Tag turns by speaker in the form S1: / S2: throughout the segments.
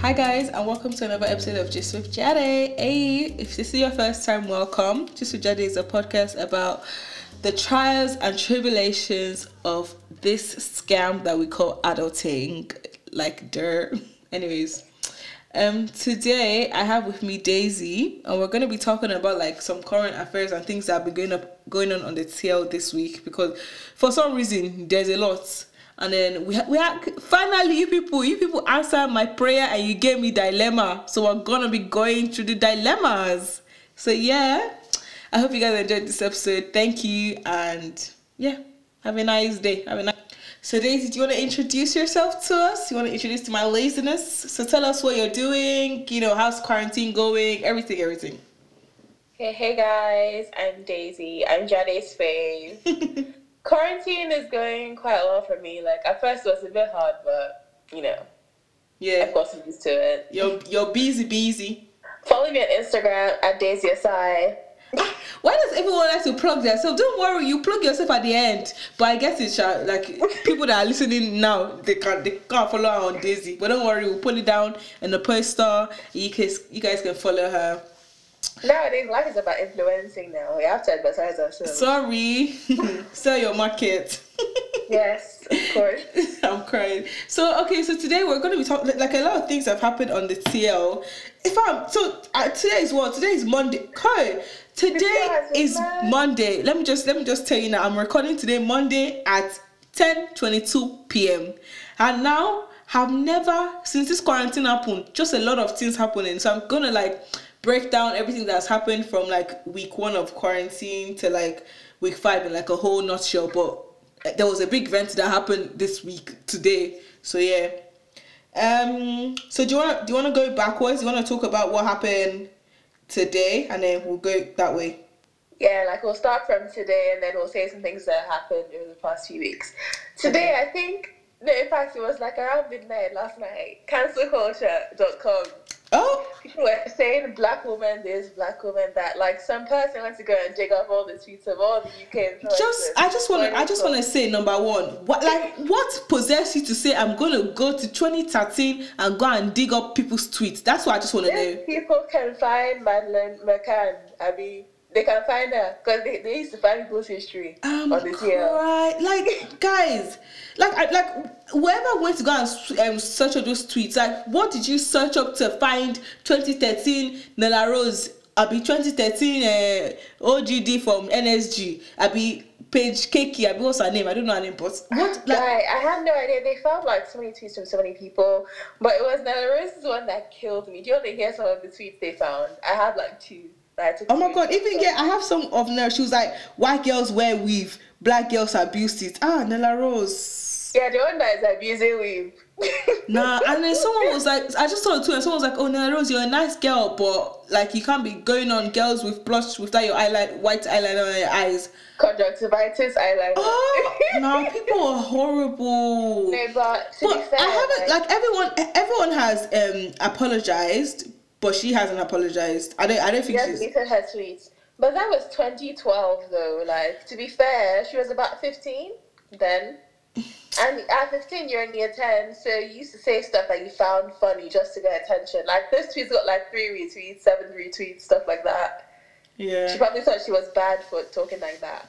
S1: Hi guys, and welcome to another episode of Just with Jade. Hey, if this is your first time, welcome. Just with Jade is a podcast about the trials and tribulations of this scam that we call adulting, like dirt. Anyways, um, today I have with me Daisy, and we're going to be talking about like some current affairs and things that have been going up, going on on the TL this week because for some reason there's a lot and then we we had finally you people you people answered my prayer and you gave me dilemma. So we're gonna be going through the dilemmas. So yeah i hope you guys enjoyed this episode. Thank you and yeah have a nice day. Have a nice so daisy do you want to introduce yourself to us? You want to introduce to my laziness? So tell us what you're doing you know how's quarantine going everything everything.
S2: Okay, hey guys, I'm Daisy. I'm Jade's fave. Quarantine is going quite well for me. Like at first it was a bit hard, but you know,
S1: yeah
S2: I've gotten used to it.
S1: you're you're busy busy
S2: Follow me on Instagram at Daisy Asai.
S1: Why does everyone like to plug themselves? Don't worry, you plug yourself at the end. But I guess it's uh, like people that are listening now, they can't they can't follow her on Daisy. But don't worry, we'll put it down in the poster. You can you guys can follow her.
S2: Nowadays life is about influencing now. We have to advertise ourselves.
S1: Sorry, sell your market.
S2: yes, of course.
S1: I'm crying. So okay, so today we're going to be talking like a lot of things have happened on the TL. If I'm so uh, today is what? Today is Monday. Okay, today is. Monday. Let me just let me just tell you now. I'm recording today Monday at 10:22 p.m. And now have never since this quarantine happened. Just a lot of things happening. So I'm gonna like break down everything that's happened from like week one of quarantine to like week five in like a whole nutshell. But uh, there was a big event that happened this week today. So yeah. Um. So do you want do you want to go backwards? Do you want to talk about what happened today, and then we'll go that way.
S2: Yeah, like we'll start from today and then we'll say some things that happened over the past few weeks. Today, I think, no, in fact, it was like around midnight last night. Cancelculture.com.
S1: Oh,
S2: People were saying black woman this, black woman that. Like some person wants to go and dig up all the tweets of all the UK
S1: just I just want to I just want to say number one, what like what possessed you to say I'm gonna go to 2013 and go and dig up people's tweets? That's what I just want to know.
S2: people can find Madeleine McCann, I mean, they can find her because they, they used to find people's history
S1: Um,
S2: on the TL.
S1: cry. like guys, like I like whoever went to go and um, search up those tweets, like what did you search up to find 2013 Nella Rose? Abi 2013 uh, OGD from NSG. Abi Page Keki. Abi what's her name? I don't know her name, but what like
S2: Guy, I have no idea. They found like so many tweets from so many people, but it was Nella Rose's one that killed me. Do you want to hear some of the tweets they found? I have like two. That I took
S1: Oh my god, even yeah, I have some of her. She was like, white girls wear weave, black girls abuse it. Ah, Nella Rose.
S2: Yeah, the one that is abusing weave.
S1: Nah, and then someone was like, I just saw it too, and someone was like, "Oh, Nella Rose, you're a nice girl, but like you can't be going on girls with blush without your eyeliner, white eyeliner on your eyes."
S2: Conjunctivitis eyeliner.
S1: Oh, no, people are horrible.
S2: No, but to
S1: But
S2: be fair,
S1: I haven't like everyone. Everyone has um apologized, but she hasn't apologized. I don't. I don't think
S2: Yes,
S1: she's.
S2: deleted her tweets. But that was 2012, though. Like, to be fair, she was about 15 then. And at 15, you're in year 10, so you used to say stuff that you found funny just to get attention. Like, those tweets got like three retweets, seven retweets, stuff like that.
S1: Yeah.
S2: She probably thought she was bad for talking like that.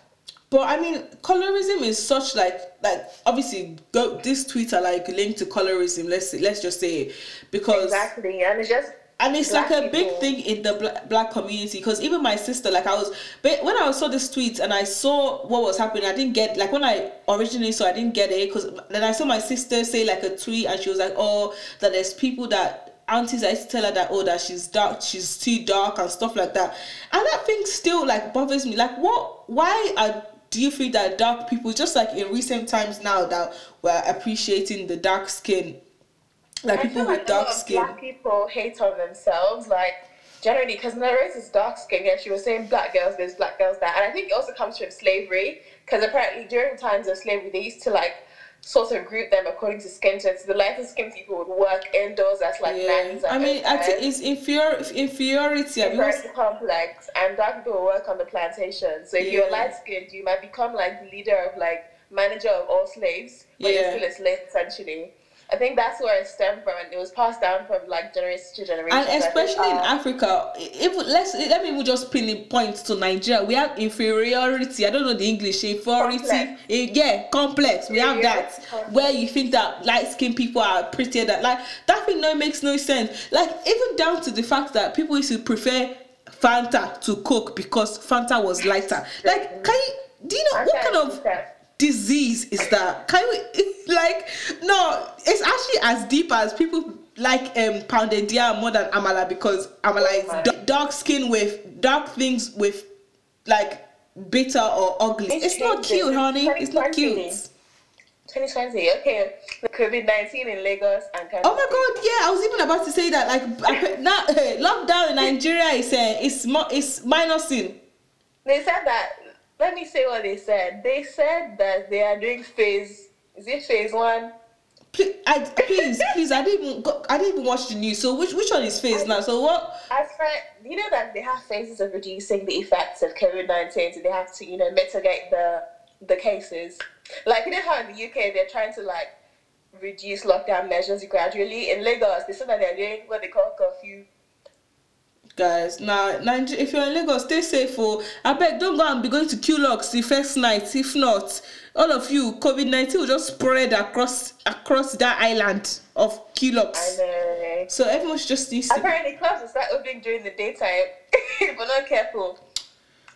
S1: But I mean, colorism is such like like obviously go these tweets are like linked to colorism. Let's let's just say because
S2: Exactly. And it's just,
S1: and it's
S2: Black
S1: like a big thing in the black, black community because even my sister like i was but when i saw this tweet and i saw what was happening i didn't get like when i originally saw i didn't get it because then i saw my sister say like a tweet and she was like oh that there's people that aunties I used to tell her that oh that she's dark she's too dark and stuff like that. And that thing still like bothers me. Like what why are do you think that dark people just like in recent times now that we're appreciating the dark skin like
S2: I
S1: people with
S2: like
S1: dark skin
S2: black people hate on themselves, like generally, because Rose is dark skinned. Yeah, she was saying black girls this, black girls that, and I think it also comes from slavery, because apparently during times of slavery they used to like sort of group them according to skin tone. So the lighter skinned people would work indoors as like
S1: yeah.
S2: nannies.
S1: I mean, I think it's inferior inferiority. I mean, what's-
S2: Inferiority complex, and dark people work on the plantation. So if
S1: Yeah.
S2: you're light skinned, you might become like the leader of like manager of all slaves, but
S1: Yeah.
S2: you're still a slave essentially. I think that's where it stemmed from, and it was passed down from like generation to generation.
S1: and
S2: I think,
S1: especially in
S2: uh,
S1: Africa, even let's let me just pin it point to Nigeria. We have inferiority. I don't know the English inferiority.
S2: Complex.
S1: Eh, yeah, complex. We have that
S2: complex.
S1: where you think that light skinned people are prettier. That like that thing no makes no sense. Like even down to the fact that people used to prefer Fanta to Coke because Fanta was lighter. Like, can you do you know what kind of. Disease is that? Can we like no? It's actually as deep as people like um pounded yam more than amala because amala
S2: Oh
S1: is
S2: my.
S1: da- dark skin with dark things with like bitter or ugly. It's,
S2: It's
S1: not cute, honey. It's not cute.
S2: 2020. Okay, the COVID 19 in Lagos and Kano
S1: Oh my god, yeah, I was even about to say that. Like now, lockdown in Nigeria is uh, it's mo- it's minusing.
S2: They said that. Let me say what they said. They said that they are doing phase. Is it phase one?
S1: Please, I, please, please, I didn't even go, I didn't even watch the news. So which which one is phase now? So what?
S2: As for you know that they have phases of reducing the effects of COVID nineteen, so they have to you know mitigate the the cases. Like you know how in the UK they're trying to like reduce lockdown measures gradually. In Lagos, they said that they're doing what they call curfew.
S1: Guys, now Nigeria, if you're in Lagos, stay safe. For I beg, don't go and be going to Quilox the first night. If not, all of you, COVID nineteen will just spread across across that island of
S2: I know.
S1: So everyone should just needs to.
S2: Apparently, clubs will start opening during the daytime, but not careful.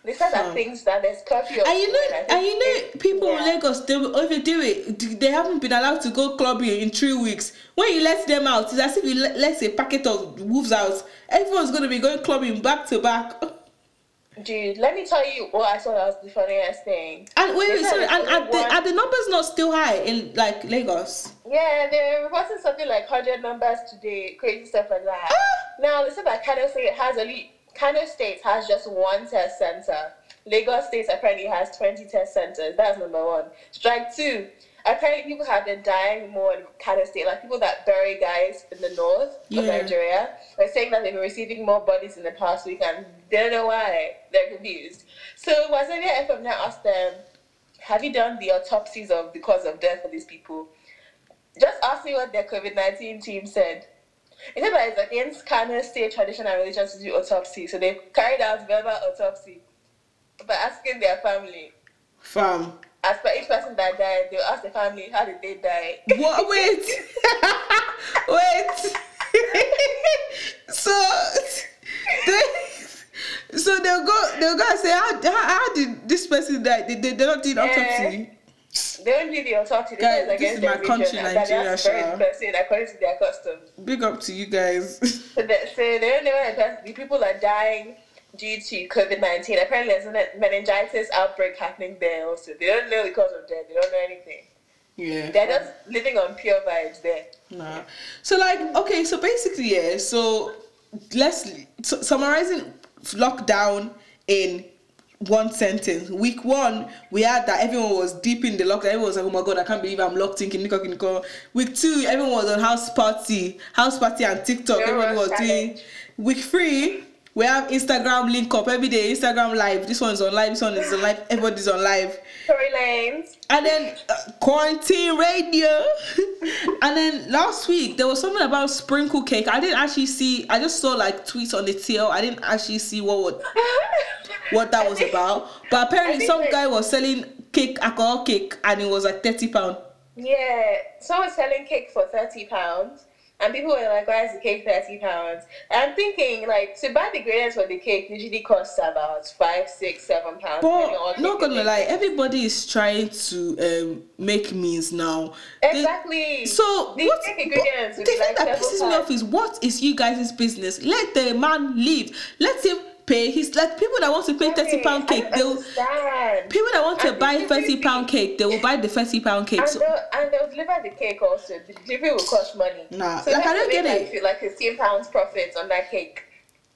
S2: They said that
S1: Hmm.
S2: things that there's curfew.
S1: And you know,
S2: think
S1: and you know, people in. Lagos they overdo it. They haven't been allowed to go clubbing in three weeks. When you let them out, it's as if you let, let a packet of wolves out. Everyone's gonna be going clubbing back to back.
S2: Dude, let me tell you what I saw that was the funniest thing.
S1: And wait, wait, sorry, and are the, are the numbers not still high in like Lagos?
S2: Yeah, they're reporting something like 100 numbers today, crazy stuff like that.
S1: Ah!
S2: now, they said that Kano State has only, Kano State has just one test center. Lagos State apparently has 20 test centers. That's number one. Strike two. Apparently, people have been dying more in Kano State, like people that bury guys in the north
S1: Yeah.
S2: of Nigeria. They're saying that they've been receiving more bodies in the past week and they don't know why. They're confused. So, Wazobia FM now asked them, Have you done the autopsies of the cause of death for these people? Just ask me what their COVID 19 team said. It it's against Kano state tradition and religion to do autopsy, so they carried out verbal autopsy by asking their family.
S1: Fam.
S2: As per each person that died, they'll ask the family how did they die.
S1: What? Wait. Wait. so, they, so they'll go. They'll go and say, how, how, how did this person die? They, they, they're not doing autopsy. Eh.
S2: They don't do the autopsy. They
S1: Guys,
S2: say it's
S1: this
S2: against
S1: is my country,
S2: religion, and that they have to bury
S1: Nigeria,
S2: person according to their customs.
S1: Big up to you guys.
S2: So they, so they don't know the, the people are dying due to COVID 19. Apparently, there's a meningitis outbreak happening there also. They don't know the cause of death, they don't know anything.
S1: yeah.
S2: They're just living on pure vibes there.
S1: Nah. So like, okay, so basically, yeah. So let's so, summarizing lockdown in one sentence. Week one, we had that everyone was deep in the lockdown. Everyone was like, "Oh my god, I can't believe I'm locked in." Kiniko, kiniko. Week two, everyone was on house party, house party and TikTok.
S2: Everyone
S1: Everyone was
S2: was
S1: doing. Week three. We have Instagram link up every day. Instagram live. This one's on live. This one is on live. Everybody's on live.
S2: Tory Lanez.
S1: And then uh, quarantine radio. and then last week there was something about sprinkle cake. I didn't actually see. I just saw like tweets on the tail. I didn't actually see what would, what that was about. But apparently some
S2: that-
S1: guy was selling cake, alcohol cake, and it was like thirty pound.
S2: Yeah, someone selling cake for thirty pounds, and people were like, "Why is the cake thirty pounds?" And I'm thinking, like, to buy the ingredients for the cake usually costs about five, six, seven pounds.
S1: But not gonna lie, everybody is trying to um, make means now. They-
S2: Exactly.
S1: So
S2: the
S1: what?
S2: cake ingredients
S1: the thing
S2: like
S1: that pisses me off is what is you guys' business? Let the man leave. Let him pay. He's like people that want to pay thirty pound cake. They'll
S2: understand.
S1: people that want to
S2: And
S1: buy thirty pound cake. They will buy the thirty pound cake.
S2: And
S1: So,
S2: they'll, and they'll deliver the cake also. The delivery will cost money.
S1: Nah,
S2: so
S1: like, I don't get
S2: make,
S1: it.
S2: Like, like fifteen pounds profit on that cake.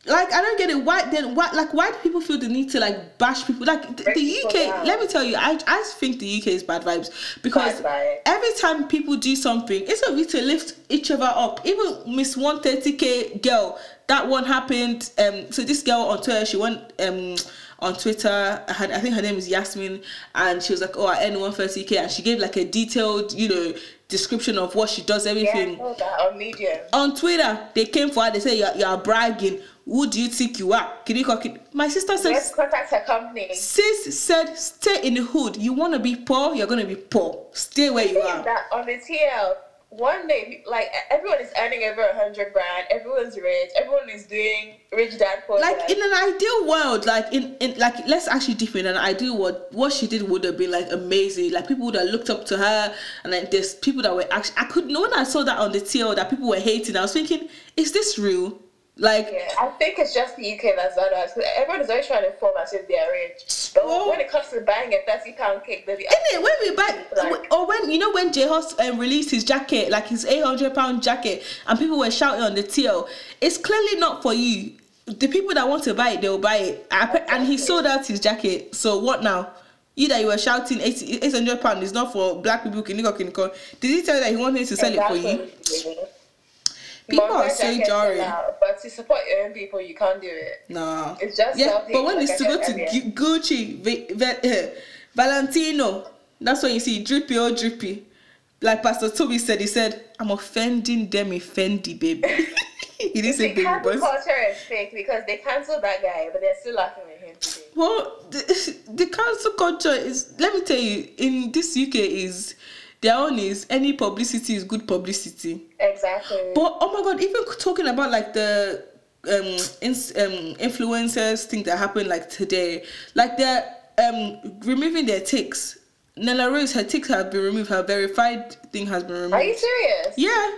S1: like I don't get it. Why then? Why like why do people feel the need to like bash people? Like th-
S2: Break
S1: the UK.
S2: down.
S1: Let me tell you, I I just think the UK is bad vibes because
S2: Bad
S1: every time people do something, it's a way to lift each other up. Even Miss One Thirty K girl, that one happened. Um, so this girl on Twitter, she went um on Twitter. Her, I think her name is Yasmin, and she was like, "Oh, I earn one thirty k," and she gave like a detailed, you know, description of what she does,
S2: Yeah, I
S1: everything.
S2: know that on Medium.
S1: On Twitter, they came for her. They say you're, you're bragging. Who do you think you are? Can Kiriko, Kid- My sister said,
S2: Let's contact her company.
S1: sis said, stay in the hood. You want to be poor, you're gonna be poor. Stay where you are.
S2: that on the TL, one day, like everyone is earning over a hundred grand. Everyone's rich. Everyone is doing rich dad poor
S1: like in an ideal world like in, in like let's actually deep in an ideal world what she did would have been like amazing like people would have looked up to her and like there's people that were actually i could know when i saw that on the TL that people were hating i was thinking is this real like
S2: Yeah, I think it's just the UK that's done us. Everyone is always trying to form as if they're rich. But when it comes to buying a thirty pound cake, they'll be
S1: Innit, when we buy
S2: Like-
S1: or when you know when J Hus um, released his jacket like his 800 pound jacket and people were shouting on the TL it's clearly not for you. The people that want to buy it they'll buy it. Pe- and he sold out his jacket. So what now? You that you were shouting 800 pound is not for black people kiniko kiniko. Did he tell you that he wanted to sell it for you People are so jarring.
S2: But to support your own people, you can't do it.
S1: nah
S2: It's just
S1: yeah but when it's to go to. Gucci v- v- eh, Valentino that's when you see drippy or drippy like Pastor Toby said he said I'm offending them in Fendi baby he didn't say baby
S2: cancel culture is fake because they cancelled that guy, but they're still laughing at him today.
S1: well the, the cancel culture is let me tell you in this UK is their own is any publicity is good publicity
S2: Exactly.
S1: But oh my god, even talking about like the um, ins- um influencers thing that happened like today, like they're um removing their ticks. Nella Rose, her ticks have been removed. Her verified thing has been removed.
S2: Are you serious?
S1: Yeah,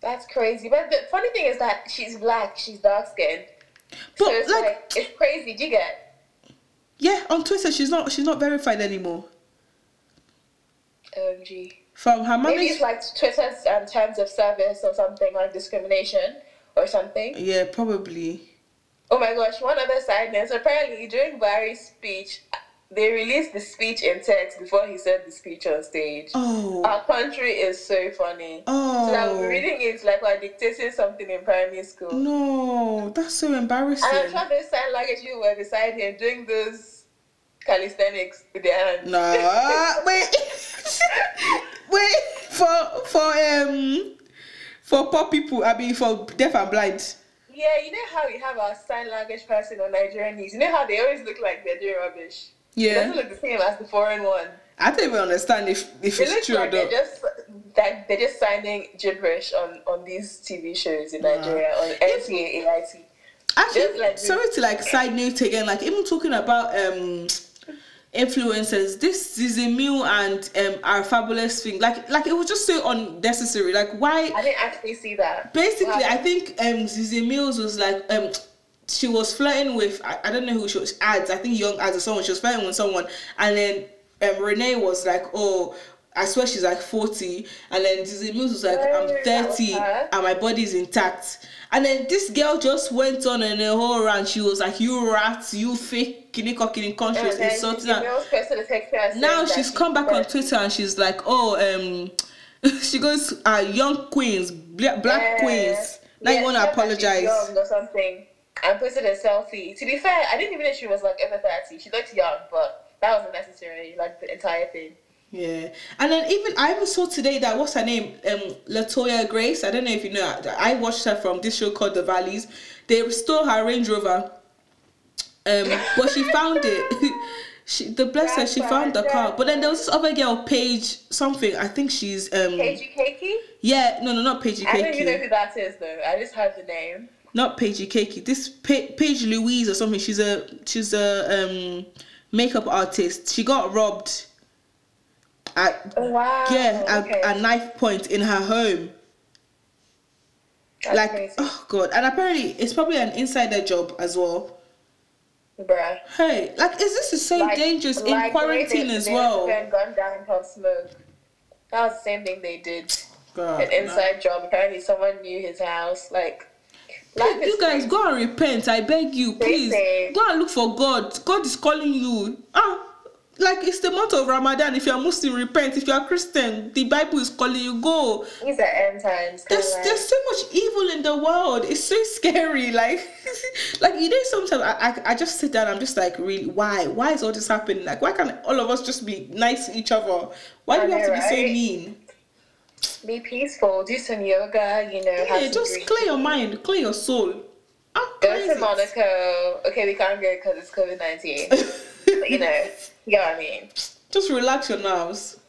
S2: That's crazy. But the funny thing is that she's black, she's dark skinned.
S1: but
S2: So it's
S1: like,
S2: like, it's crazy. Do you get?
S1: yeah, on Twitter she's not she's not verified anymore.
S2: OMG.
S1: From her
S2: Maybe it's like Twitter's um, terms of service or something like discrimination or something.
S1: yeah, probably.
S2: Oh my gosh, one other side note. So apparently, during Buhari's speech, they released the speech in text before he said the speech on stage.
S1: Oh,
S2: Our country is so funny. Oh. So that we're
S1: oh,
S2: reading it like we're dictating something in primary school.
S1: no, that's so embarrassing.
S2: And I'm sure those sign language people were beside him doing those calisthenics with their hands.
S1: Nah, wait, wait for for um for poor people. I mean for deaf and blind.
S2: Yeah, you know how we have our sign language person on Nigerian news. You know how they always look like they're doing rubbish. It
S1: Yeah,
S2: doesn't look the same as the foreign one.
S1: I don't even understand if if
S2: It
S1: it's true or
S2: like they're
S1: not.
S2: just that they're just signing gibberish on on these TV shows in. Nigeria on NTA AIT.
S1: Actually,
S2: like
S1: sorry to like side note again. Like even talking about um influencers, this Zizi Mill and um our fabulous thing. Like like it was just so unnecessary. Like why?
S2: I didn't actually see that.
S1: basically
S2: Wow.
S1: i think um Zizi mills was like um she was flirting with I, I don't know who she was ads i think young ads or someone she was flirting with someone and then um renee was like oh I swear she's like 40 and then Zizi Mills was like I'm
S2: Oh, that was
S1: 30 and my body's intact and then this girl just went on in a whole rant she was like you rat you fake kiniko kini conscious
S2: And
S1: insulting
S2: the
S1: her
S2: Mills posted a picture saying
S1: now she's come back on Twitter and she's like, oh, um, she goes, uh, young queens, black, black
S2: Yeah.
S1: queens. Now
S2: Yeah,
S1: you want to
S2: said that she's
S1: apologize.
S2: or something. And posted a selfie. To be fair, I didn't even know she was like over 30. She looked young, but that wasn't necessary, like the entire thing.
S1: Yeah, and then even I even saw today that what's her name, um, Lateysha Grace. I don't know if you know. I watched her from this show called The Valleys. They stole her Range Rover, um, but she found it. she, the bless her, she found the car. But then there was this other girl, Paige something. I think she's um,
S2: Keiki?
S1: yeah, no, no, not Paige
S2: I don't even know who that is though. I just heard the name.
S1: not Paige Keiki. This pa- Paige Louise or something. She's a she's a um makeup artist. She got robbed. At
S2: wow.
S1: yeah, a,
S2: okay.
S1: a knife point in her home.
S2: That's
S1: like,
S2: crazy.
S1: oh god, and apparently it's probably an insider job as well.
S2: Bruh.
S1: Hey, like, is this is so
S2: Like-
S1: dangerous
S2: like
S1: in quarantine
S2: they-
S1: as
S2: they
S1: well?
S2: Gun down Pop Smoke. That was the same thing they did.
S1: God,
S2: An inside job. Apparently, someone knew his house. Like, life
S1: You guys
S2: crazy.
S1: go and repent. I beg you, please.
S2: say-
S1: Go and look for God. God is calling you. Ah, like it's the month of Ramadan. If you're Muslim, repent. If you're Christian, the Bible is calling you go.
S2: These are end times.
S1: There's there's so much evil in the world. It's so scary. Like like you know, sometimes I, I I just sit down. I'm just like, really, why? Why is all this happening? Like, why can't all of us just be nice to each other? Why do we have to be so mean?
S2: be peaceful. Do some yoga. You know. have
S1: Yeah, just clear your mind, clear your soul.
S2: Go to Monaco. Okay, we can't go because it's COVID nineteen. you know. You know what I mean.
S1: just relax your nerves.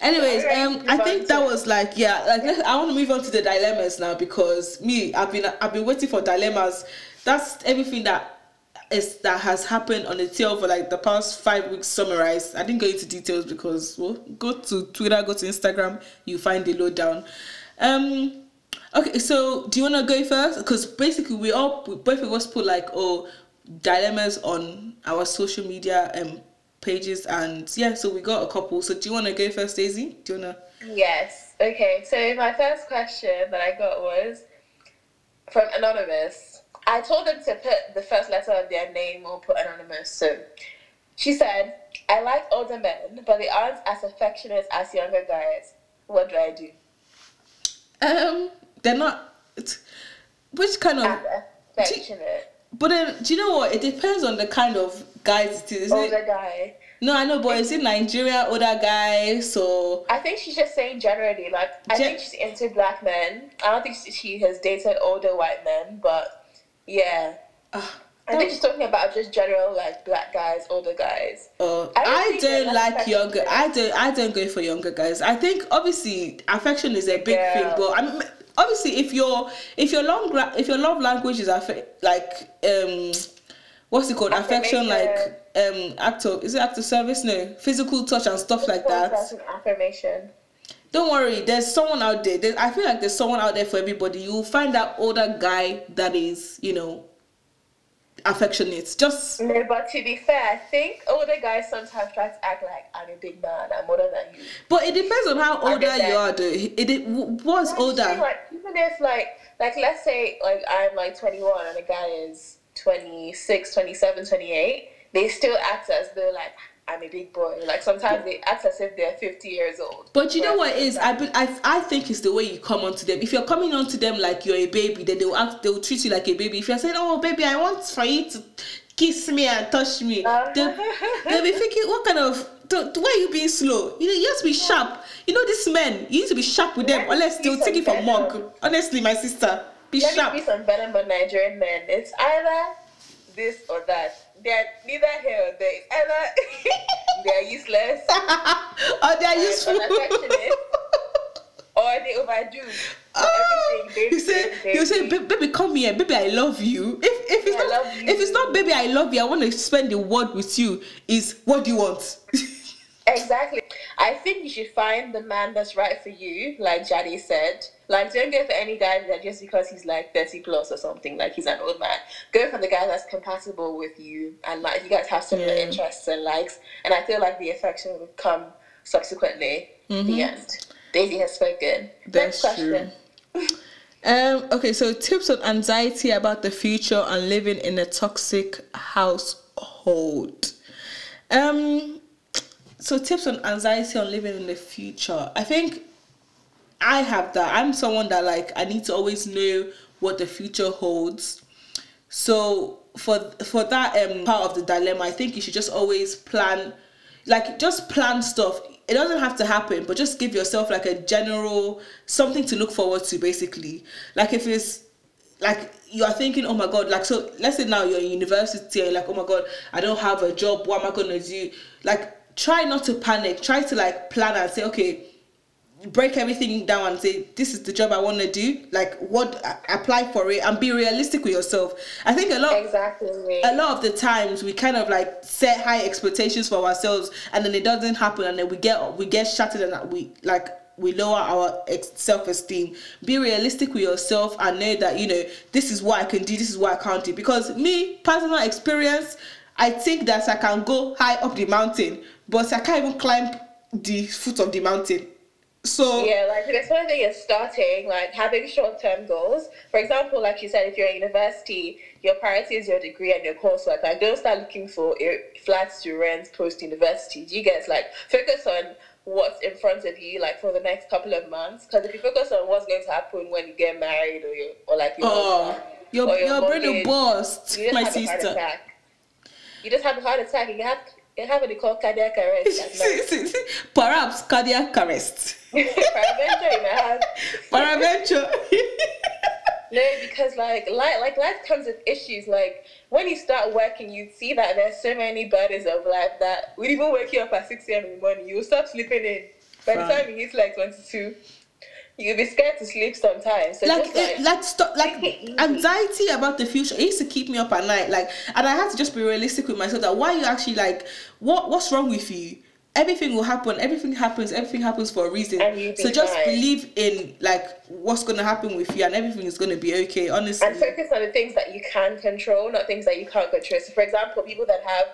S1: Anyways, um, I think that was like yeah, like I want to move on to the dilemmas now because me, I've been I've been waiting for dilemmas. That's everything that is that has happened on the tail for like the past five weeks summarized. I didn't go into details because well, go to Twitter, go to Instagram, you find the lowdown. Um, okay, so do you want to go first? Because basically we all both of us put like oh dilemmas on our social media um pages and yeah, so we got a couple. So do you want to go first, Daisy? Do you wanna?
S2: Yes. Okay. So my first question that I got was from anonymous. I told them to put the first letter of their name or put anonymous. So she said, "I like older men, but they aren't as affectionate as younger guys. What do I do?"
S1: Um, they're not. Which kind of?
S2: As affectionate
S1: But then, do you know what? It depends on the kind of guys it is.
S2: Older
S1: it?
S2: guy.
S1: No, I know, but is it Nigeria older guy? So
S2: I think she's just saying generally. Like I
S1: Gen-
S2: think she's into black men. I don't think she- has dated older white men, but yeah.
S1: ah,
S2: I think she's talking about just general like black guys, older guys.
S1: Uh,
S2: I don't
S1: I don't like younger. I don't. I don't go for younger guys. I think obviously affection is a big
S2: Yeah.
S1: thing, but I mean, obviously if your if your long if your love language is affe- like um what's it called affection like um act of is it act of service no physical touch and stuff like that.
S2: Affirmation.
S1: Don't worry, there's someone out there. There's, I feel like there's someone out there for everybody. You'll find that older guy that is you know affectionate. Just
S2: No, but to be fair, I think older guys sometimes try to act like I'm a big man, I'm older than you.
S1: but it depends on how older you are. Though it, it was older.
S2: Like even if like like let's say like I'm like 21 and a guy is 26, 27, 28, they still act as though like I'm a big boy. Like sometimes they act as if they're 50 years old.
S1: But you know what is? I, I I think it's the way you come onto them. If you're coming onto them like you're a baby, then they'll act, they'll treat you like a baby. If you're saying, "Oh, baby, I want for you to kiss me and touch me,"
S2: Uh-huh.
S1: they'll, they'll be thinking, "What kind of? Why are you being slow? You know, you have to be sharp. You know, these men, you need to be sharp with them,
S2: Let
S1: unless they'll take it for mug. Honestly, my sister, be
S2: Let
S1: sharp.
S2: me be some venom on Nigerian men. It's either this or that. They're neither here or there. It's either they're useless
S1: oh, they're useful.
S2: or they overdo
S1: Oh,
S2: everything.
S1: you say you say
S2: baby.
S1: "Ba- baby come here baby I love you if if it's
S2: I
S1: not if it's not baby I love you I want to spend the word with you is what do you want
S2: Exactly. I think you should find the man that's right for you, like Jadi said. Like, don't go for any guy that just because he's like 30 plus or something, like he's an old man. Go for the guy that's compatible with you and like you guys have similar
S1: Yeah.
S2: interests and likes. And I feel like the affection will come subsequently. The end. Daisy has spoken.
S1: Mm-hmm. That's
S2: Next question.
S1: um okay so tips on anxiety about the future and living in a toxic household um so tips on anxiety on living in the future I think I have that. I'm someone that like I need to always know what the future holds. So for for that um part of the dilemma, I think you should just always plan like just plan stuff. It doesn't have to happen, but just give yourself like a general something to look forward to basically. Like if it's like you are thinking, oh my god, like so let's say now you're in university and like, oh my god, I don't have a job, what am I gonna do? Like try not to panic, try to like plan and say, okay, break everything down and say this is the job I want to do. Like what apply for it and be realistic with yourself. I think a lot
S2: Exactly.
S1: a lot of the times we kind of like set high expectations for ourselves and then it doesn't happen and then we get we get shattered and we like we lower our self-esteem. Be realistic with yourself and know that you know this is what i can do this is what i can't do. Because me personal experience i think that i can go high up the mountain but i can't even climb the foot of the mountain So
S2: Yeah, like the one thing is starting, like having short term goals. For example, like you said, if you're at university, your priority is your degree and your coursework. Like don't start looking for a- flats to rent post university. You guys like focus on what's in front of you, like for the next couple of months? Because if you focus on what's going to happen when you get married or you or like your
S1: oh,
S2: husband,
S1: your
S2: or
S1: your brain will burst,
S2: you just
S1: my
S2: have a heart
S1: sister.
S2: attack. You just have a heart attack. and You have you have what they call cardiac arrest.
S1: Perhaps cardiac arrest.
S2: Peradventure, you may have
S1: Paraventure.
S2: No, because like life, like life comes with issues. Like when you start working, you see that there's so many burdens of life that would even wake you up at six a.m. in the morning. You'll stop sleeping in. By the time you hit like twenty-two, you'll be scared to sleep sometimes. So
S1: like,
S2: just
S1: it,
S2: like,
S1: like stop like
S2: it easy.
S1: anxiety about the future it used to keep me up at night like and i had to just be realistic with myself that why you actually like what what's wrong with you everything will happen everything happens everything happens for a reason
S2: And you'll be
S1: so just
S2: fine.
S1: believe in like what's gonna happen with you and everything is gonna be okay honestly
S2: and focus on the things that you can control, not things that you can't control. So, for example, people that have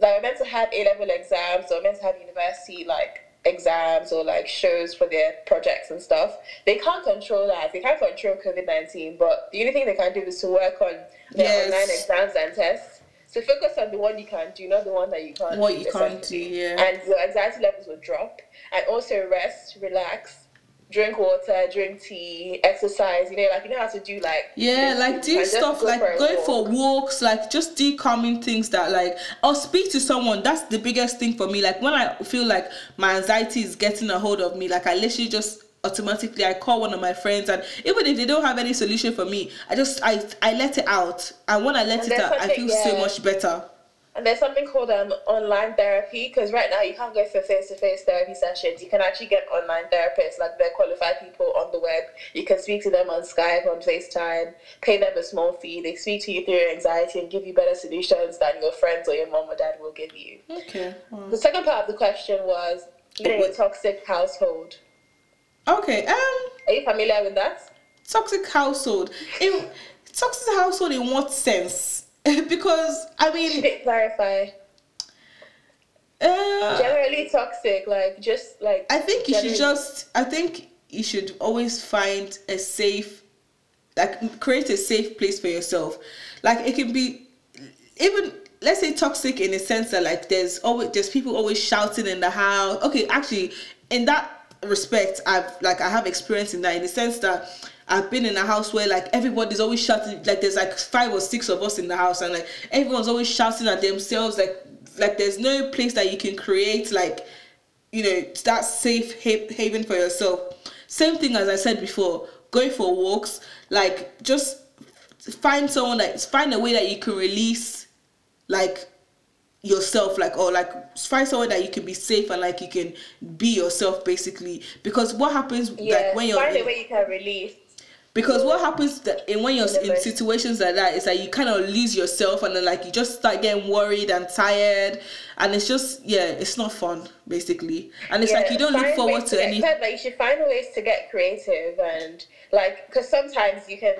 S2: that are meant to have A level exams or meant to have university like exams or like shows for their projects and stuff, they can't control that. They can't control COVID nineteen, but the only thing they can do is to work on their
S1: Yes.
S2: online exams and tests. So focus on the one you can do, not the one that you can't.
S1: what
S2: do,
S1: you can't do yeah
S2: and your anxiety levels will drop. And also rest, relax, drink water, drink tea, exercise. You know, like you know how to do like
S1: Yeah, like do stuff like
S2: for
S1: going
S2: walk.
S1: for walks, like just do calming things that like or speak to someone. That's the biggest thing for me. Like when I feel like my anxiety is getting a hold of me, like I literally just automatically I call one of my friends and even if they don't have any solution for me, I just I I let it out. And when I let
S2: And
S1: it out, I feel so much better.
S2: And there's something called um online therapy because right now you can't go for face to face therapy sessions. You can actually get online therapists, like they're qualified people on the web. You can speak to them on Skype, on FaceTime, pay them a small fee. They speak to you through your anxiety and give you better solutions than your friends or your mom or dad will give you.
S1: Okay.
S2: The second part of the question was living in a toxic household.
S1: Okay. Um
S2: Are you familiar with that?
S1: toxic household. In toxic household in what sense? because I mean
S2: Clarify.
S1: uh
S2: Generally toxic, like just like
S1: I think you should just. I think you should always find a safe, like create a safe place for yourself. Like it can be, even let's say toxic in the sense that like there's always there's people always shouting in the house. Okay, actually, in that respect, I've like I have experience in that in the sense that. I've been in a house where like everybody's always shouting like there's like five or six of us in the house and like everyone's always shouting at themselves like like there's no place that you can create like you know that safe haven for yourself same thing as i said before going for walks like just find someone that find a way that you can release like yourself like or like find someone that you can be safe and like you can be yourself basically because what happens
S2: yeah,
S1: like when you're
S2: find
S1: in-
S2: a way you can release.
S1: Because what happens that in when you're in situations like that is that you kind of lose yourself and then like you just start getting worried and tired. And it's just yeah it's not fun basically. And it's like you don't look forward to
S2: get-
S1: any
S2: said that you should find ways to get creative and like because sometimes you can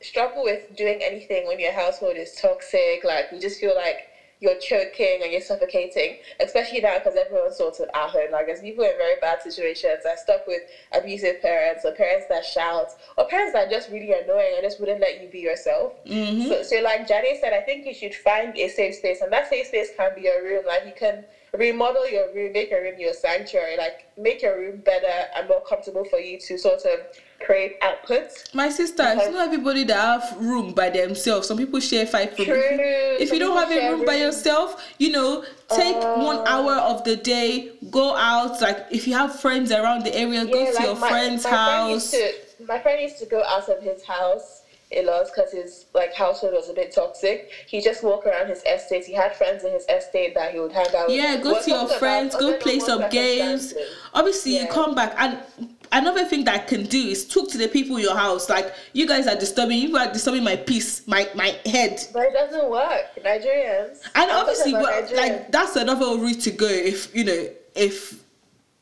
S2: struggle with doing anything when your household is toxic like you just feel like you're choking and you're suffocating especially now because everyone's sort of at home like there's people in very bad situations i stuck with abusive parents or parents that shout or parents that are just really annoying and just wouldn't let you be yourself
S1: Mm-hmm.
S2: so, so like Jade said, I think you should find a safe space, and that safe space can be your room. Like you can remodel your room, make your room your sanctuary, like make your room better and more comfortable for you to sort of create output.
S1: my sister it's not everybody that have room by themselves some people share five room
S2: True.
S1: if you, if you don't have a
S2: share
S1: room by yourself you know take one
S2: Uh.
S1: hour of the day go out like if you have friends around the area go to your friend's
S2: friend
S1: house
S2: used to, my friend used to go out of his house in laws because his like household was a bit toxic. He just walk around his estate. He had friends in his estate that he would hang out with.
S1: yeah go
S2: We're
S1: to your
S2: talking about
S1: friends go
S2: other
S1: play some games obviously you come back and another thing that i can do is talk to the people in your house like you guys are disturbing you are disturbing my peace my my head
S2: But it doesn't work. Nigerians.
S1: and obviously but,
S2: Nigerians.
S1: like that's another route to go if you know if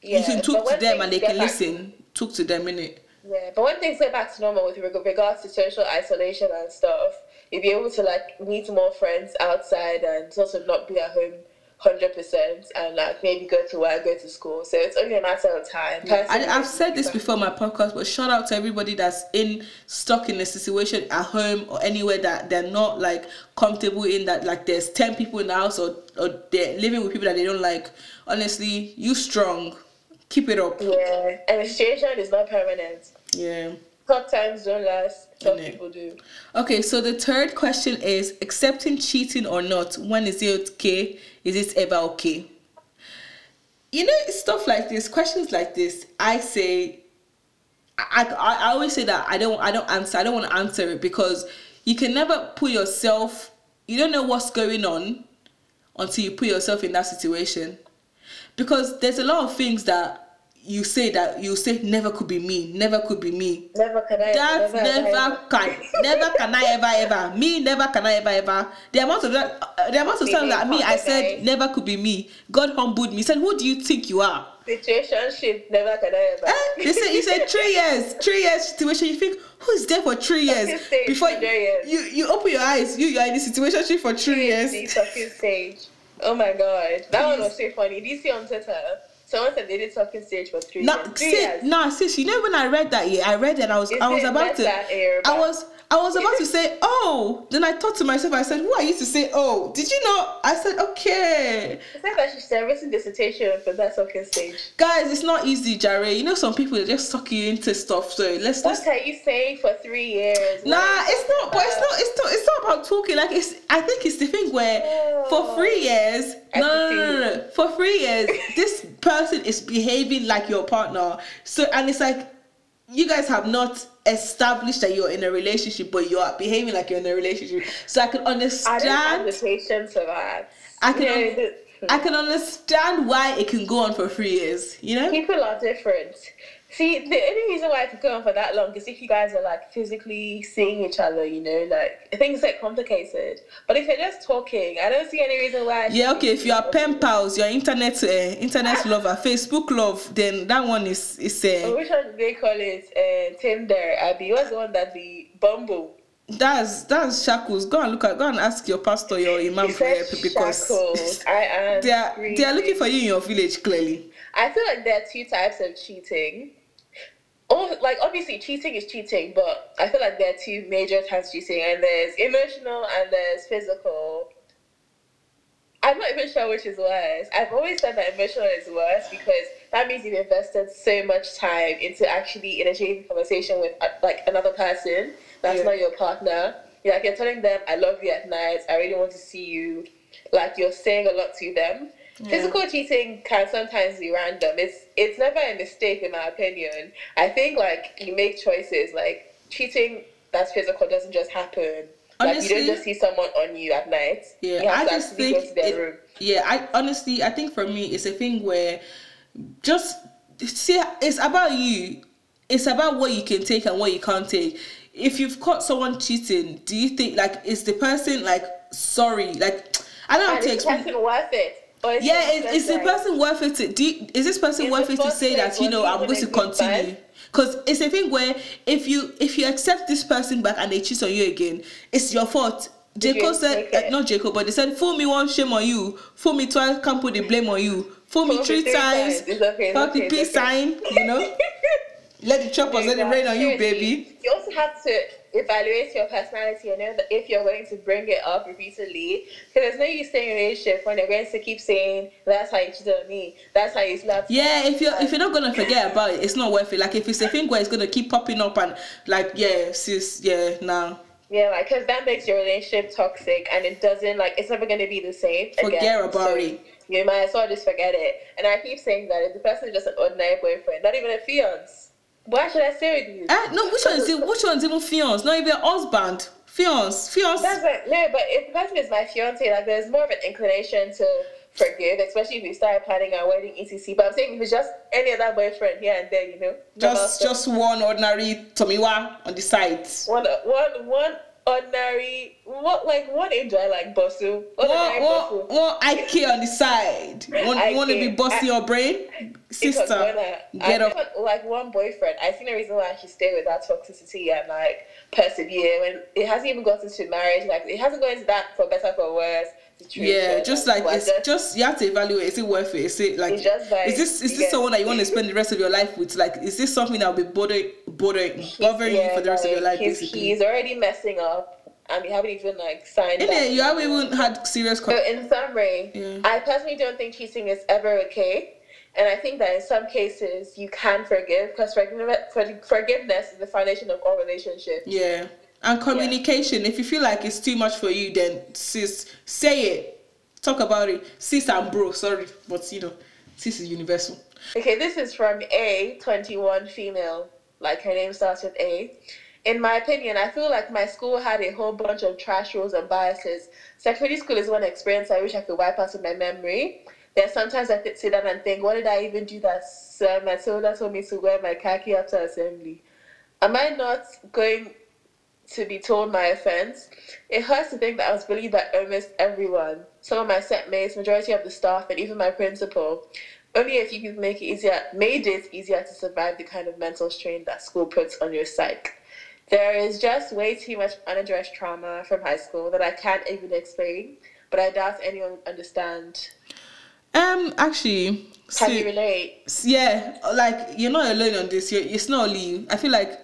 S2: Yeah,
S1: you can talk to them and they can
S2: back-
S1: listen talk to them in it
S2: Yeah, but when things get back to normal with regards to social isolation and stuff, you'll be able to like meet more friends outside and sort of not be at home hundred percent and like maybe go to work, go to school. So it's only a matter of time.
S1: I, I've said this before my podcast, but shout out to everybody that's in stuck in a situation at home or anywhere that they're not like comfortable in. That like there's ten people in the house or or they're living with people that they don't like. Honestly, you strong. Keep it up.
S2: Yeah, and the situation is not permanent.
S1: Yeah.
S2: Tough times don't last. Some people do.
S1: Okay, so the third question is accepting cheating or not. When is it okay? Is it ever okay? You know, stuff like this, questions like this, I say I, I, I always say that I don't I don't answer I don't want to answer it because you can never put yourself you don't know what's going on until you put yourself in that situation because there's a lot of things that you say that you say never could be me never could be me
S2: Never can I.
S1: that
S2: never,
S1: never can never can I ever ever me never can I ever ever the amount of that uh, the amount of times that me I said never could be me God humbled me he said who do you think you are Situation
S2: Situationship. Never can I ever.
S1: Eh, they say you said three years, three years situation. You think who is there for three years
S2: stage,
S1: before
S2: years.
S1: you you open your eyes. You you are in the situation for three years.
S2: Talking stage. Oh my god, that one was so funny. Did you see on Twitter? Someone said they did talking stage for three
S1: No,
S2: years. Three
S1: sis,
S2: years.
S1: no, sis. You know when I read that, yeah, I read it. I was
S2: Is
S1: I was about to.
S2: better? Eh,
S1: I was I was about to say oh. Then I thought to myself. I said, who are you to say oh? Did you know? I said okay.
S2: It said that she's written dissertation for that talking stage.
S1: Guys, it's not easy, Jare. You know some people just suck you into stuff. So let's let's
S2: What are you saying for three years?
S1: Nah,
S2: Like,
S1: it's not. But it's uh, not. It's not. It's not about talking. Like it's. I think it's the thing where for oh. three years. No, no, no, no, no. For three years, this person is behaving like your partner. So and it's like you guys have not established that you're in a relationship, but you are behaving like you're in a relationship. So I can understand.
S2: I don't have the patience for that.
S1: I can.
S2: Know,
S1: un-
S2: the-
S1: I can understand why it can go on for three years. You know.
S2: people are different. See, the only reason why I could go on for that long is if you guys are like physically seeing each other, you know, like things get complicated. But if you're just talking, I don't see any reason why.
S1: Yeah, okay. If you are pen pals, your internet uh, internet lover, Facebook love, then that one is is uh,
S2: Oh, which one do they call it? Uh, Tinder. Abby, what's the one that the Bumble?
S1: That's that's shackles. Go and look at. Go and ask your pastor, your imam for help because
S2: shackles. I am.
S1: they are they are looking for you in your village. Clearly,
S2: I feel like there are two types of cheating. Oh, like obviously cheating is cheating, but I feel like there are two major types of cheating, and there's emotional and there's physical. I'm not even sure which is worse. I've always said that emotional is worse because that means you've invested so much time into actually initiating conversation with uh, like another person that's
S1: Yeah.
S2: not your partner. You're like you're telling them, "I love you" at night. I really want to see you. Like you're saying a lot to them. Physical cheating can sometimes be random. It's it's never a mistake in my opinion. I think like you make choices. Like cheating that's physical doesn't just happen. like you don't just see someone on you at night.
S1: yeah. I just think
S2: go to their
S1: it-
S2: room.
S1: yeah. I honestly, I think for me, it's a thing where just see. It's about you. It's about what you can take and what you can't take. If you've caught someone cheating, do you think like is the person like sorry? Like I don't have
S2: And
S1: to explain.
S2: person worth it? Is
S1: Yeah,
S2: it
S1: is, is the
S2: like-
S1: person worth it? To, do you, is this person
S2: In
S1: worth it to say that you know I'm going to continue? Because it's a thing where if you if you accept this person back and they cheat on you again, it's your fault.
S2: Did you
S1: Jacob said, uh, not Jacob, but they said, fool me one, shame on you. Fool me twice, can't put the blame on you. Fool me
S2: Fool
S1: three,
S2: three
S1: times,
S2: times. It's okay,
S1: fuck the peace
S2: okay.
S1: sign, you know? Let the choppers, let it rain on you, baby.
S2: You also have to evaluate your personality and know that if you're going to bring it up repeatedly, because there's no use staying in a relationship when you're going to keep saying, that's how you cheated on me, that's how you me."
S1: Yeah, if you're if you're not gonna forget about it, it's not worth it. Like if it's a thing where it's gonna keep popping up and like yeah, sis, yeah, now
S2: Yeah, like, because that makes your relationship toxic and it doesn't, like, it's never going to be the same.
S1: Forget
S2: again.
S1: about
S2: So
S1: it.
S2: You might as well just forget it. And I keep saying that if the person is just an ordinary boyfriend, not even a fiance, why should I stay with you?
S1: Eh, no, which one is it? Which one's even fiance? Not even husband. Fiance, fiance.
S2: That's like no, but if the person is my fiance, like there's more of an inclination to forgive, especially if we start planning our wedding, etc. But I'm saying if it's just any other boyfriend here and there, you know,
S1: just just one ordinary Tomiwa on the side.
S2: one, one, one ordinary. What like what age do I like? Bosu.
S1: What, what, what IK on the side? Want, want to be bossy your brain?
S2: It
S1: Sister,
S2: I,
S1: get
S2: I
S1: up.
S2: like one boyfriend. I seen a reason why I should stay with that toxicity and like persevere when it hasn't even gotten to marriage. Like it hasn't gone into that for better for worse. situation.
S1: Yeah, just like it's just you have to evaluate. Is it worth it? Is it like
S2: just like,
S1: is this is this someone that you want to spend the rest of your life with? Like, is this something that will be bothering bothering bothering you for the rest of your life?
S2: he's,
S1: Basically,
S2: he's already messing up, and we haven't even like signed.
S1: in it, you haven't even had serious.
S2: So in summary,
S1: Yeah.
S2: I personally don't think cheating is ever okay. And I think that in some cases you can forgive because forgiveness is the foundation of all relationships.
S1: yeah, and communication. If you feel like it's too much for you, then sis, say it. Talk about it. Sis and bro, sorry, but you know, sis is universal.
S2: Okay, this is from A, 21 female. Like her name starts with A. In my opinion, I feel like my school had a whole bunch of trash rules and biases. Secondary school is one experience I wish I could wipe out of my memory. There's sometimes I sit down and think, what did I even do that Sir Matilda told me to wear my khaki after assembly? Am I not going to be told my offense? It hurts to think that I was bullied by almost everyone. Some of my set mates, majority of the staff, and even my principal. Only if you can make it easier, made it easier to survive the kind of mental strain that school puts on your psyche. There is just way too much unaddressed trauma from high school that I can't even explain, but I doubt anyone would understand.
S1: Um, actually,
S2: Can
S1: see-
S2: you relate?
S1: yeah, like you're not alone on this. You're, it's not only you. I feel like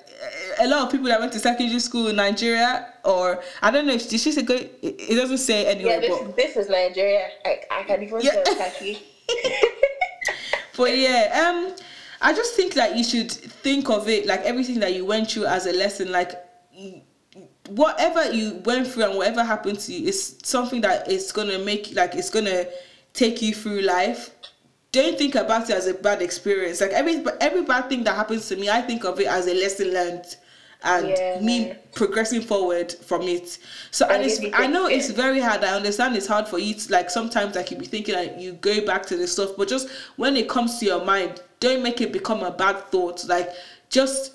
S1: a lot of people that went to secondary school in Nigeria, or I don't know if she say go. It, it doesn't say anywhere,
S2: Yeah, this,
S1: but
S2: this is Nigeria. I, I can even
S1: Yeah.
S2: say.
S1: but yeah, um, I just think that you should think of it like everything that you went through as a lesson. Like whatever you went through and whatever happened to you is something that is gonna make like it's gonna take you through life. Don't think about it as a bad experience. Like every every bad thing that happens to me, I think of it as a lesson learned. And
S2: Yeah.
S1: me progressing forward from it. So and
S2: And
S1: it's I know it's very hard. I understand it's hard for you to like sometimes like you be thinking like you go back to this stuff, but just when it comes to your mind, don't make it become a bad thought. Like just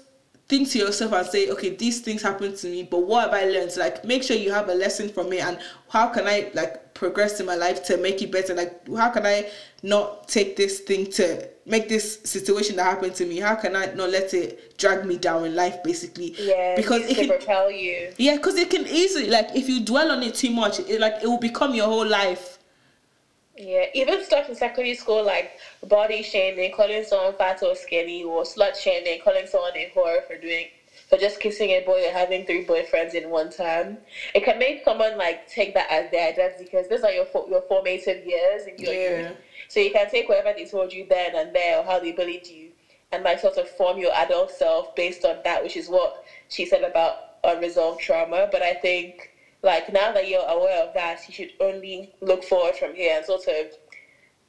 S1: think to yourself and say, okay, these things happened to me, but what have I learned? Like make sure you have a lesson from it and how can I like progress in my life to make it better? Like how can I not take this thing to make this situation that happened to me? How can I not let it drag me down in life basically?
S2: Yeah,
S1: because it can
S2: propel you.
S1: yeah, because it can easily like if you dwell on it too much, it like it will become your whole life.
S2: Yeah, even stuff in secondary school like body shaming, calling someone fat or skinny, or slut shaming, calling someone a whore for doing for just kissing a boy or having three boyfriends in one time. It can make someone like take that as their identity because those are your fo- your formative years in your
S1: Yeah.
S2: youth. So you can take whatever they told you then and there or how they bullied you and like sort of form your adult self based on that, which is what she said about unresolved trauma. But I think like now that you're aware of that, you should only look forward from here and sort of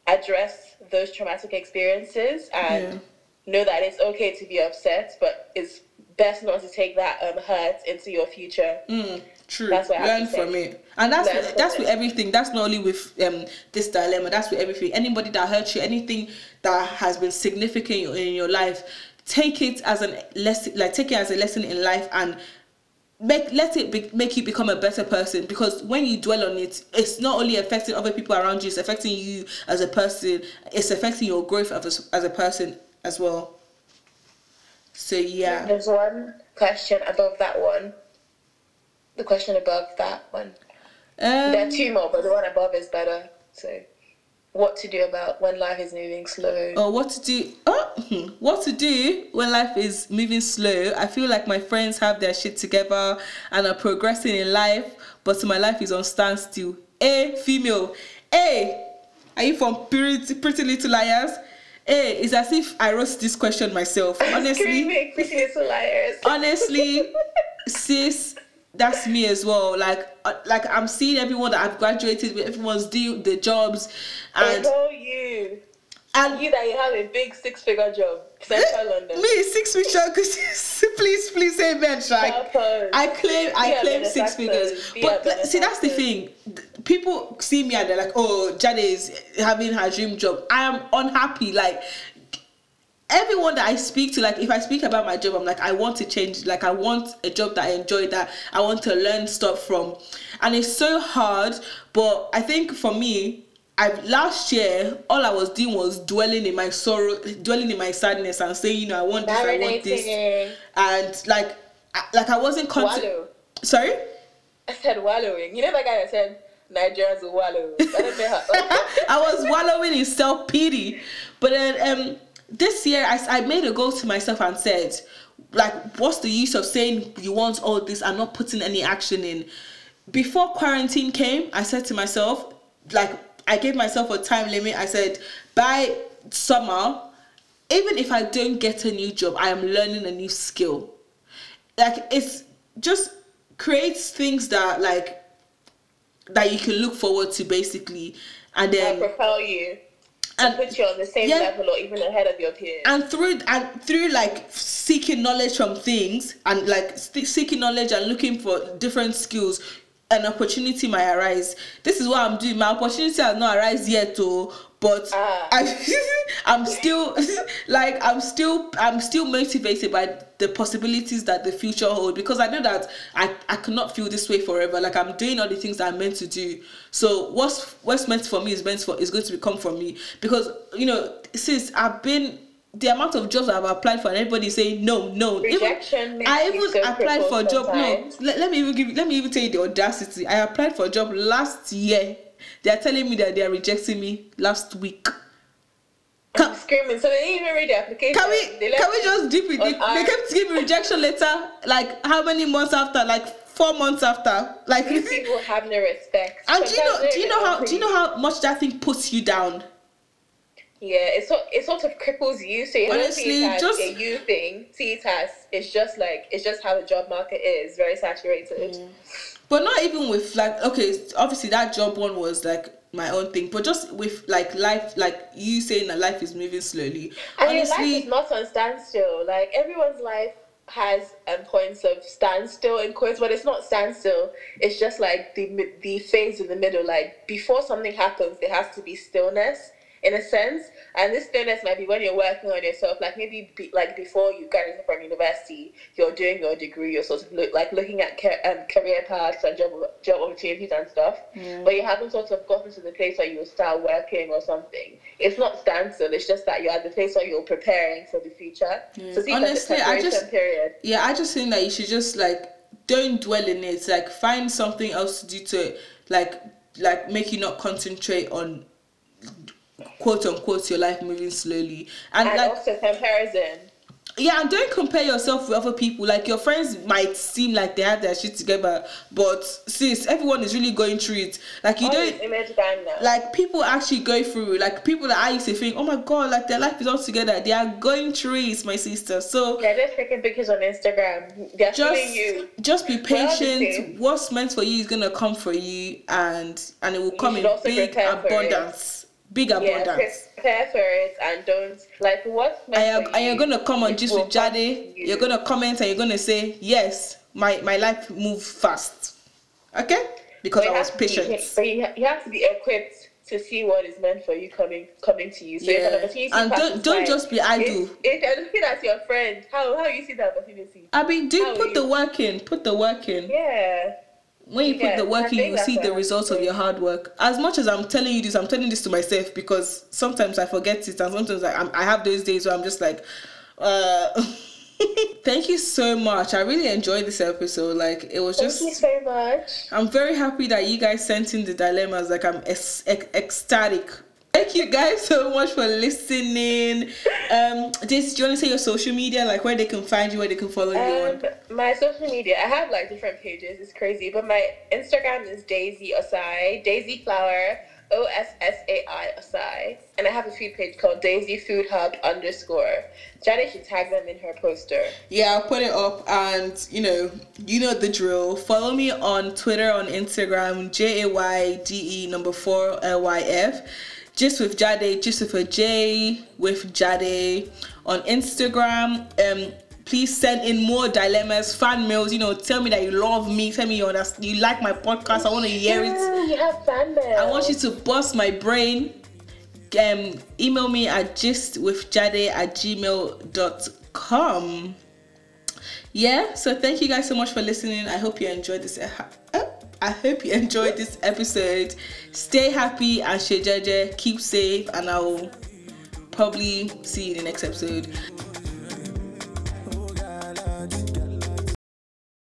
S2: address those traumatic experiences and know that it's okay to be upset, but it's best not to take that um, hurt into your future.
S1: Mm, true.
S2: That's what
S1: Learn from it, and that's
S2: Learn from
S1: that's
S2: it.
S1: with everything. That's not only with um this dilemma. That's with everything. Anybody that hurt you, anything that has been significant in your life, take it as an lesson. Like take it as a lesson in life and. Make let it be, make you become a better person because when you dwell on it, it's not only affecting other people around you, it's affecting you as a person. It's affecting your growth as a, as a person as well. So yeah,
S2: There's one question above that one. The question above that one. there are
S1: um,
S2: two more, but the one above is better. So, what to do about when life is moving slow?
S1: or what to do oh, hmm, what to do when life is moving slow i feel like my friends have their shit together and are progressing in life but my life is on standstill a female a are you from pretty, pretty little liars a it's as if i wrote this question myself honestly
S2: Screaming, pretty little liars.
S1: honestly sis that's me as well like uh, like i'm seeing everyone that i've graduated with everyone's doing the jobs
S2: I
S1: and
S2: know you.
S1: And
S2: You that you have a big six-figure job, Central eh? London.
S1: Me six figures. please, please say men, Shag. I claim, I
S2: Be
S1: claim six figures.
S2: Be
S1: But see, that's the thing. People see me and they're like, "Oh, Jade is having her dream job." I am unhappy. Like, everyone that I speak to, like if I speak about my job, I'm like, I want to change. Like I want a job that I enjoy, that I want to learn stuff from, and it's so hard. But I think for me, I last year all I was doing was dwelling in my sorrow, dwelling in my sadness, and saying, you know, I want this, I want this, and like, I, like I wasn't content.
S2: Wallow.
S1: Sorry.
S2: I said wallowing. You know that guy that said Nigerians will wallow. I don't know how.
S1: I was wallowing in self pity. But then um, this year, I, I made a goal to myself and said, like, what's the use of saying you want all this and not putting any action in? Before quarantine came, I said to myself, like, I gave myself a time limit. I said, by summer, even if I don't get a new job, I am learning a new skill. Like, it's just creates things that, like, that you can look forward to basically and
S2: That
S1: then
S2: propel you
S1: And-
S2: put you on the same
S1: yeah.
S2: level or even ahead of your peers.
S1: and through and through like seeking knowledge from things and like seeking knowledge and looking for different skills an opportunity might arise. This is what i'm doing. My opportunity has not arisen yet though but
S2: Ah.
S1: I, i'm still like i'm still i'm still motivated by the possibilities that the future hold because i know that i i cannot feel this way forever. Like i'm doing all the things that i'm meant to do. So what's what's meant for me is meant for is going to become for me. Because you know since i've been the amount of jobs I've applied for and everybody saying no, no.
S2: Rejection
S1: even, I even
S2: so
S1: applied for a job. No, let, let me even give let me even tell you the audacity. I applied for a job last year. They are telling me that they are rejecting me last week.
S2: I'm screaming. So they didn't even read the application.
S1: Can we
S2: They
S1: can we just
S2: on
S1: it? They
S2: ice.
S1: kept giving rejection letter like how many months after? Like four months after. Like
S2: These people have no respect.
S1: and do you know do you know how do you know how much that thing puts you down?
S2: Yeah, it sort it sort of cripples you. So you don't
S1: Honestly,
S2: see it as
S1: just-
S2: a you thing. See it as it's just like it's just how the job market is, very saturated.
S1: Mm. But not even with like okay, obviously that job one was like my own thing, but just with like life, like you saying that life is moving slowly.
S2: Your life
S1: Honestly,
S2: is not on standstill. Like everyone's life has um, points of standstill in quotes, but it's not standstill. It's just like the the phase in the middle. Like before something happens, there has to be stillness in a sense. And this stillness might be when you're working on yourself. Like maybe be, like before you graduate from university, you're doing your degree. You're sort of look, like looking at um, career paths and job job opportunities and stuff. But you haven't sort of gotten to the place where you start working or something. It's not standstill. It's just that you're at the place where you're preparing for the future. So see,
S1: Honestly, I just-
S2: period.
S1: yeah, I just think that you should just like don't dwell in it. Like find something else to do to like like make you not concentrate on quote unquote your life moving slowly. And,
S2: And
S1: like
S2: also comparison.
S1: yeah and don't compare yourself with other people. Like your friends might seem like they have their shit together but sis everyone is really going through it. Like you
S2: All
S1: don't
S2: this image gang now.
S1: like people actually go through like people that I used to think oh my god like their life is all together. They are going through it my sister. So
S2: They're just taking pictures on Instagram. They're
S1: just
S2: you.
S1: just be patient. what's meant for you is gonna come for you and and it will come in big
S2: prepare it.
S1: abundance big
S2: Yeah, prepare for it and don't like what.
S1: and you're, and
S2: you,
S1: you're gonna come on
S2: Gist
S1: with Jade.
S2: you.
S1: You're gonna comment and you're gonna say, Yes, my, my life moved fast. Okay? Because I was
S2: to be-
S1: patient.
S2: but you, you have to be equipped to see what is meant for you coming coming to you. So if
S1: Yeah.
S2: an opportunity
S1: And don't- don't
S2: by,
S1: just be idle.
S2: If, if you're looking at your friend, how how you see the opportunity?
S1: I mean, do put
S2: you-
S1: the work in. Put the work in.
S2: Yeah.
S1: When you put the work in, you see the results of your hard work. As much as I'm telling you this, I'm telling this to myself because sometimes I forget it, and sometimes I'm, I have those days where I'm just like, uh. Thank you so much. I really enjoyed this episode. Like it was
S2: Thank
S1: just
S2: you so much.
S1: I'm very happy that you guys sent in the dilemmas. Like I'm ec- ec- ecstatic. Thank you guys so much for listening. Um, this do you want to say your social media, like where they can find you, where they can follow you
S2: Um,
S1: on?
S2: my social media, I have like different pages. It's crazy, but my Instagram is Daisy Ossai, Daisy Flower, O S S A I Ossai, and I have a food page called Daisy Food Hub underscore. Janet should tag them in her poster.
S1: Yeah, I'll put it up, and you know, you know the drill. Follow me on Twitter, on Instagram, J A Y D E number four L Y F. Gist with Jade, just with a J with Jade on Instagram. Um, please send in more dilemmas, fan mails. You know, tell me that you love me. Tell me you understand, you like my podcast. I want to hear it.
S2: Yeah, you have fan mail.
S1: I want you to bust my brain. um, email me at gistwithjade at gmail.com. Yeah, so thank you guys so much for listening. I hope you enjoyed this. Uh, I hope you enjoyed this episode. Stay happy and shejeje. Keep safe, and I'll probably see you in the next episode.